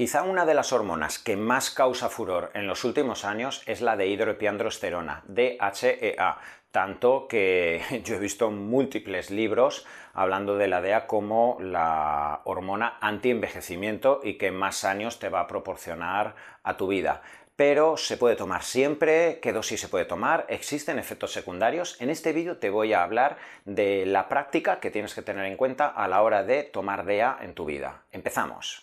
Quizá una de las hormonas que más causa furor en los últimos años es la de hidroepiandrosterona, DHEA, tanto que yo he visto múltiples libros hablando de la DEA como la hormona anti-envejecimiento y que más años te va a proporcionar a tu vida pero se puede tomar siempre, qué dosis se puede tomar, existen efectos secundarios. En este vídeo te voy a hablar de la práctica que tienes que tener en cuenta a la hora de tomar DEA en tu vida. Empezamos.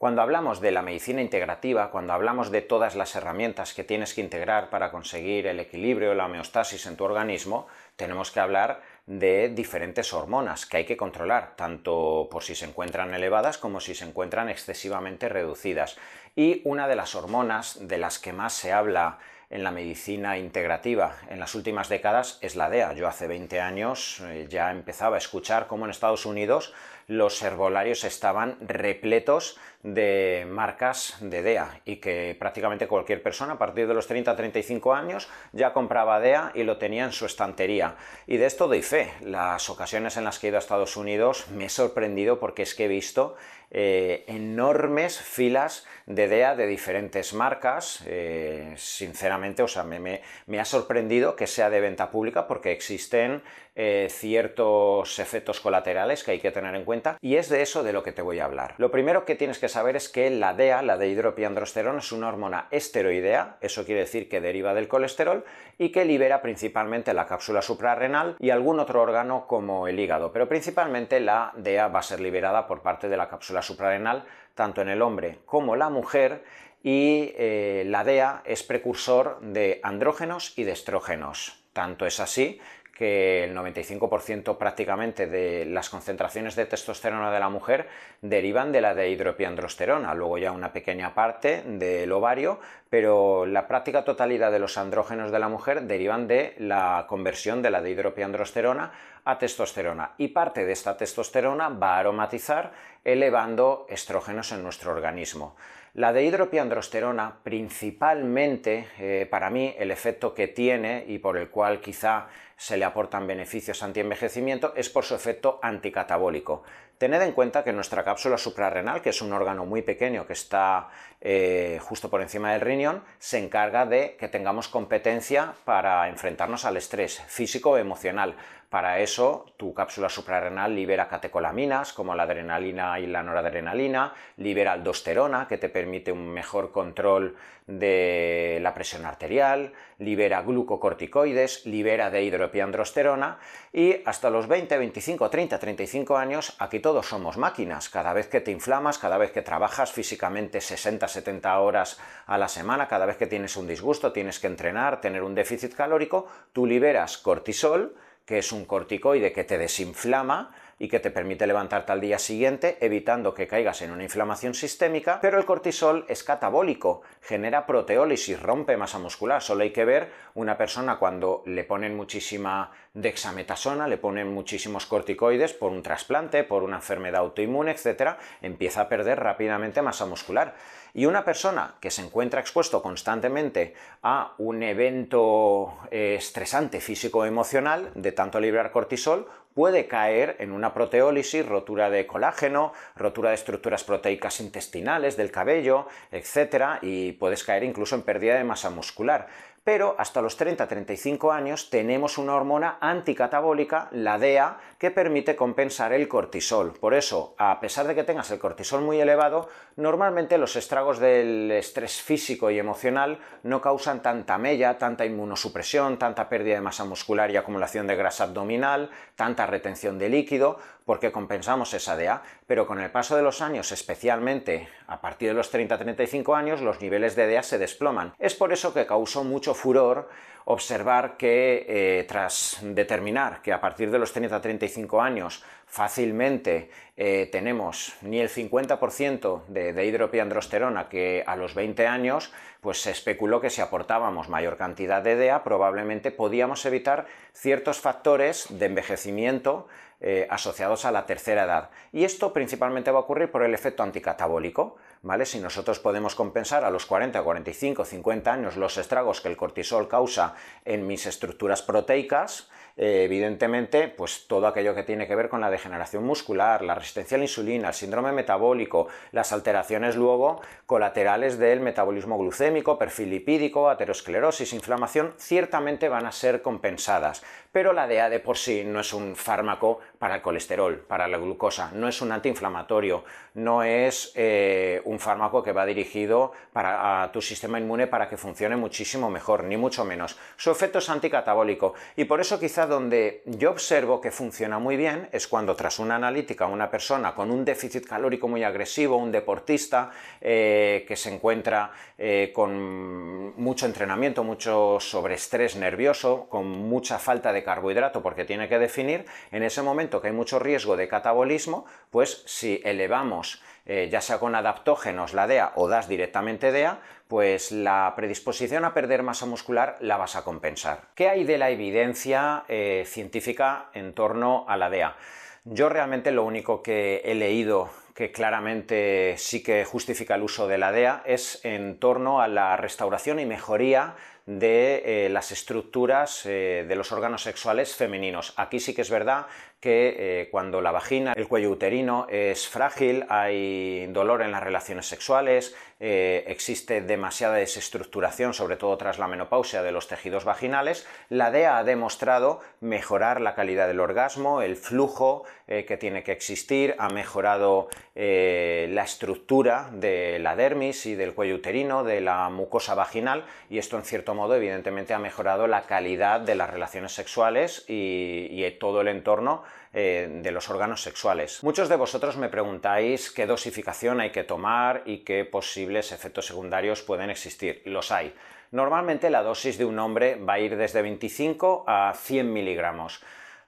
Cuando hablamos de la medicina integrativa, cuando hablamos de todas las herramientas que tienes que integrar para conseguir el equilibrio, la homeostasis en tu organismo, tenemos que hablar de diferentes hormonas que hay que controlar, tanto por si se encuentran elevadas como si se encuentran excesivamente reducidas. Y una de las hormonas de las que más se habla en la medicina integrativa en las últimas décadas es la DEA. Yo hace 20 años eh, ya empezaba a escuchar cómo en Estados Unidos los herbolarios estaban repletos de marcas de DEA y que prácticamente cualquier persona a partir de los 30-35 años ya compraba DEA y lo tenía en su estantería. Y de esto doy fe. Las ocasiones en las que he ido a Estados Unidos me he sorprendido porque es que he visto eh, enormes filas de DEA de diferentes marcas. Eh, sinceramente, o sea, me, ha sorprendido que sea de venta pública porque existen eh, ciertos efectos colaterales que hay que tener en cuenta y es de eso de lo que te voy a hablar. Lo primero que tienes que saber es que la DEA, la de hidropiandrosterona, es una hormona esteroidea, eso quiere decir que deriva del colesterol y que libera principalmente la cápsula suprarrenal y algún otro órgano como el hígado, pero principalmente la DEA va a ser liberada por parte de la cápsula suprarrenal tanto en el hombre como la mujer y eh, la DEA es precursor de andrógenos y de estrógenos. Tanto es así que el 95% prácticamente de las concentraciones de testosterona de la mujer derivan de la de hidropiandrosterona, luego ya una pequeña parte del ovario, pero la práctica totalidad de los andrógenos de la mujer derivan de la conversión de la de hidropiandrosterona a testosterona y parte de esta testosterona va a aromatizar elevando estrógenos en nuestro organismo. La de hidropiandrosterona, principalmente eh, para mí, el efecto que tiene y por el cual quizá se le aportan beneficios anti-envejecimiento es por su efecto anticatabólico. Tened en cuenta que nuestra cápsula suprarrenal, que es un órgano muy pequeño que está eh, justo por encima del riñón, se encarga de que tengamos competencia para enfrentarnos al estrés físico o emocional. Para eso, tu cápsula suprarrenal libera catecolaminas como la adrenalina y la noradrenalina, libera aldosterona, que te permite un mejor control de la presión arterial, libera glucocorticoides, libera de hidropiandrosterona y hasta los 20, 25, 30, 35 años aquí todos somos máquinas. Cada vez que te inflamas, cada vez que trabajas físicamente 60, 70 horas a la semana, cada vez que tienes un disgusto, tienes que entrenar, tener un déficit calórico, tú liberas cortisol, que es un corticoide que te desinflama y que te permite levantarte al día siguiente evitando que caigas en una inflamación sistémica, pero el cortisol es catabólico, genera proteólisis, rompe masa muscular. Solo hay que ver una persona cuando le ponen muchísima dexametasona, le ponen muchísimos corticoides por un trasplante, por una enfermedad autoinmune, etc., empieza a perder rápidamente masa muscular. Y una persona que se encuentra expuesto constantemente a un evento eh, estresante físico-emocional de tanto liberar cortisol, puede caer en una proteólisis, rotura de colágeno, rotura de estructuras proteicas intestinales, del cabello, etc. Y puedes caer incluso en pérdida de masa muscular pero hasta los 30-35 años tenemos una hormona anticatabólica, la DEA, que permite compensar el cortisol. Por eso, a pesar de que tengas el cortisol muy elevado, normalmente los estragos del estrés físico y emocional no causan tanta mella, tanta inmunosupresión, tanta pérdida de masa muscular y acumulación de grasa abdominal, tanta retención de líquido, porque compensamos esa DEA, pero con el paso de los años, especialmente a partir de los 30-35 años, los niveles de DEA se desploman. Es por eso que causó mucho furor observar que eh, tras determinar que a partir de los 30-35 años fácilmente eh, tenemos ni el 50% de, de hidropiandrosterona que a los 20 años, pues se especuló que si aportábamos mayor cantidad de DEA probablemente podíamos evitar ciertos factores de envejecimiento eh, asociados a la tercera edad. Y esto principalmente va a ocurrir por el efecto anticatabólico. ¿vale? Si nosotros podemos compensar a los 40, 45, 50 años los estragos que el cortisol causa en mis estructuras proteicas, eh, evidentemente, pues todo aquello que tiene que ver con la degeneración muscular, la resistencia a la insulina, el síndrome metabólico, las alteraciones luego colaterales del metabolismo glucémico, perfil lipídico, aterosclerosis, inflamación, ciertamente van a ser compensadas. Pero la DEA de por sí no es un fármaco para el colesterol, para la glucosa, no es un antiinflamatorio, no es eh, un fármaco que va dirigido para, a tu sistema inmune para que funcione muchísimo mejor, ni mucho menos. Su efecto es anticatabólico y por eso quizá donde yo observo que funciona muy bien es cuando tras una analítica una persona con un déficit calórico muy agresivo, un deportista eh, que se encuentra eh, con mucho entrenamiento, mucho sobreestrés nervioso, con mucha falta de carbohidrato porque tiene que definir, en ese momento que hay mucho riesgo de catabolismo, pues si elevamos eh, ya sea con adaptógenos la DEA o das directamente DEA, pues la predisposición a perder masa muscular la vas a compensar. ¿Qué hay de la evidencia eh, científica en torno a la DEA? Yo realmente lo único que he leído que claramente sí que justifica el uso de la DEA es en torno a la restauración y mejoría de eh, las estructuras de los órganos sexuales femeninos. Aquí sí que es verdad que eh, cuando la vagina, el cuello uterino es frágil, hay dolor en las relaciones sexuales, eh, existe demasiada desestructuración, sobre todo tras la menopausia de los tejidos vaginales, la DEA ha demostrado mejorar la calidad del orgasmo, el flujo eh, que tiene que existir, ha mejorado la estructura de la dermis y del cuello uterino, de la mucosa vaginal, y esto en cierto modo evidentemente ha mejorado la calidad de las relaciones sexuales y todo el entorno eh, de los órganos sexuales. Muchos de vosotros me preguntáis qué dosificación hay que tomar y qué posibles efectos secundarios pueden existir. Los hay. Normalmente la dosis de un hombre va a ir desde 25 a 100 miligramos.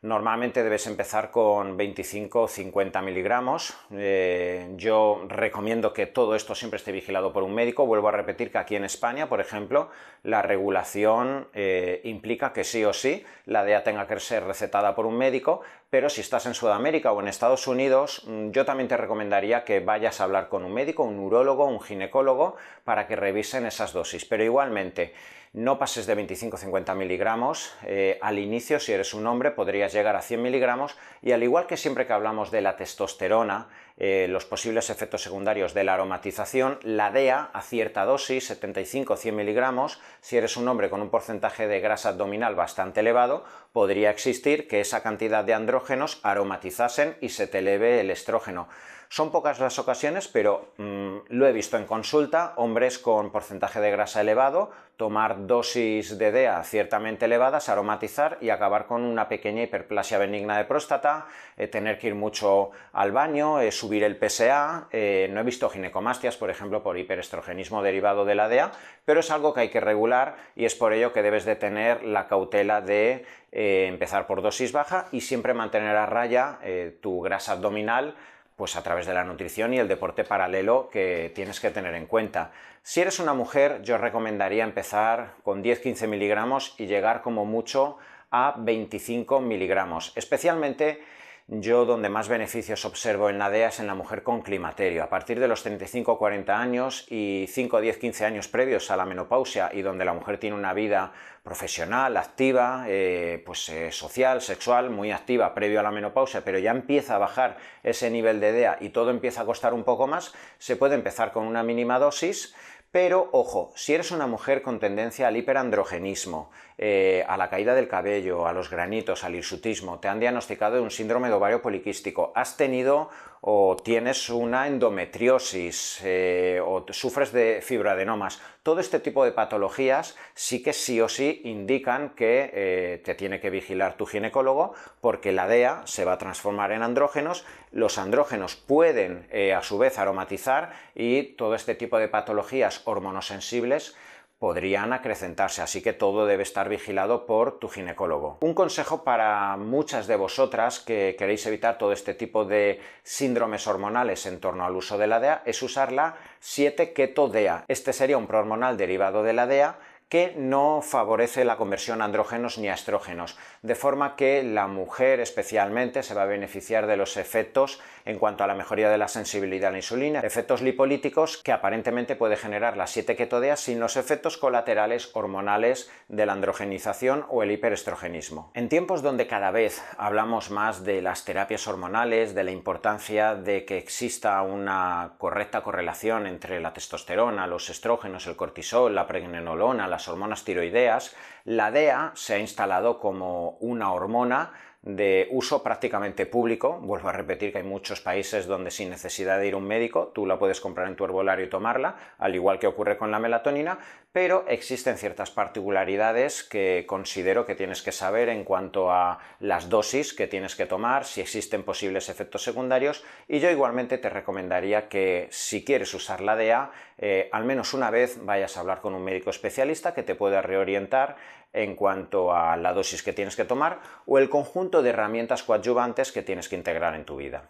Normalmente debes empezar con 25 o 50 miligramos. Eh, yo recomiendo que todo esto siempre esté vigilado por un médico. Vuelvo a repetir que aquí en España, por ejemplo, la regulación eh, implica que sí o sí la DEA tenga que ser recetada por un médico, pero si estás en Sudamérica o en Estados Unidos, mm, yo también te recomendaría que vayas a hablar con un médico, un urólogo, un ginecólogo, para que revisen esas dosis. Pero igualmente, no pases de 25-50 miligramos. Eh, al inicio, si eres un hombre, podrías llegar a 100 miligramos y al igual que siempre que hablamos de la testosterona, eh, los posibles efectos secundarios de la aromatización, la DEA a cierta dosis, 75-100 miligramos, si eres un hombre con un porcentaje de grasa abdominal bastante elevado, podría existir que esa cantidad de andrógenos aromatizasen y se te eleve el estrógeno. Son pocas las ocasiones, pero mm, lo he visto en consulta, hombres con porcentaje de grasa elevado, tomar dosis de DEA ciertamente elevadas, aromatizar y acabar con una pequeña hiperplasia benigna de próstata, eh, tener que ir mucho al baño, subir el PSA, eh, no he visto ginecomastias, por ejemplo, por hiperestrogenismo derivado de la DEA, pero es algo que hay que regular y es por ello que debes de tener la cautela de empezar por dosis baja y siempre mantener a raya tu grasa abdominal pues a través de la nutrición y el deporte paralelo que tienes que tener en cuenta. Si eres una mujer, yo recomendaría empezar con 10-15 miligramos y llegar como mucho a 25 miligramos, especialmente yo donde más beneficios observo en la DEA es en la mujer con climaterio. A partir de los 35 o 40 años y 5, 10, 15 años previos a la menopausia y donde la mujer tiene una vida profesional, activa, eh, pues eh, social, sexual, muy activa previo a la menopausia, pero ya empieza a bajar ese nivel de DEA y todo empieza a costar un poco más, se puede empezar con una mínima dosis pero ojo, si eres una mujer con tendencia al hiperandrogenismo, eh, a la caída del cabello, a los granitos, al hirsutismo, te han diagnosticado de un síndrome de ovario poliquístico, has tenido o tienes una endometriosis eh, o sufres de fibroadenomas, todo este tipo de patologías sí que sí o sí indican que eh, te tiene que vigilar tu ginecólogo porque la DEA se va a transformar en andrógenos, los andrógenos pueden a su vez aromatizar y todo este tipo de patologías hormonosensibles podrían acrecentarse, así que todo debe estar vigilado por tu ginecólogo. Un consejo para muchas de vosotras que queréis evitar todo este tipo de síndromes hormonales en torno al uso de la DEA es usar la 7 Keto DEA. Este sería un prohormonal derivado de la DEA que no favorece la conversión a andrógenos ni a estrógenos, de forma que la mujer especialmente se va a beneficiar de los efectos en cuanto a la mejoría de la sensibilidad a la insulina, efectos lipolíticos que aparentemente puede generar las 7 ketodeas sin los efectos colaterales hormonales de la androgenización o el hiperestrogenismo. En tiempos donde cada vez hablamos más de las terapias hormonales, de la importancia de que exista una correcta correlación entre la testosterona, los estrógenos, el cortisol, la pregnenolona, hormonas tiroideas, la DEA se ha instalado como una hormona de uso prácticamente público. Vuelvo a repetir que hay muchos países donde sin necesidad de ir a un médico tú la puedes comprar en tu herbolario y tomarla, al igual que ocurre con la melatonina, pero existen ciertas particularidades que considero que tienes que saber en cuanto a las dosis que tienes que tomar, si existen posibles efectos secundarios y yo igualmente te recomendaría que si quieres usar la DEA, eh, al menos una vez vayas a hablar con un médico especialista que te pueda reorientar en cuanto a la dosis que tienes que tomar o el conjunto de herramientas coadyuvantes que tienes que integrar en tu vida.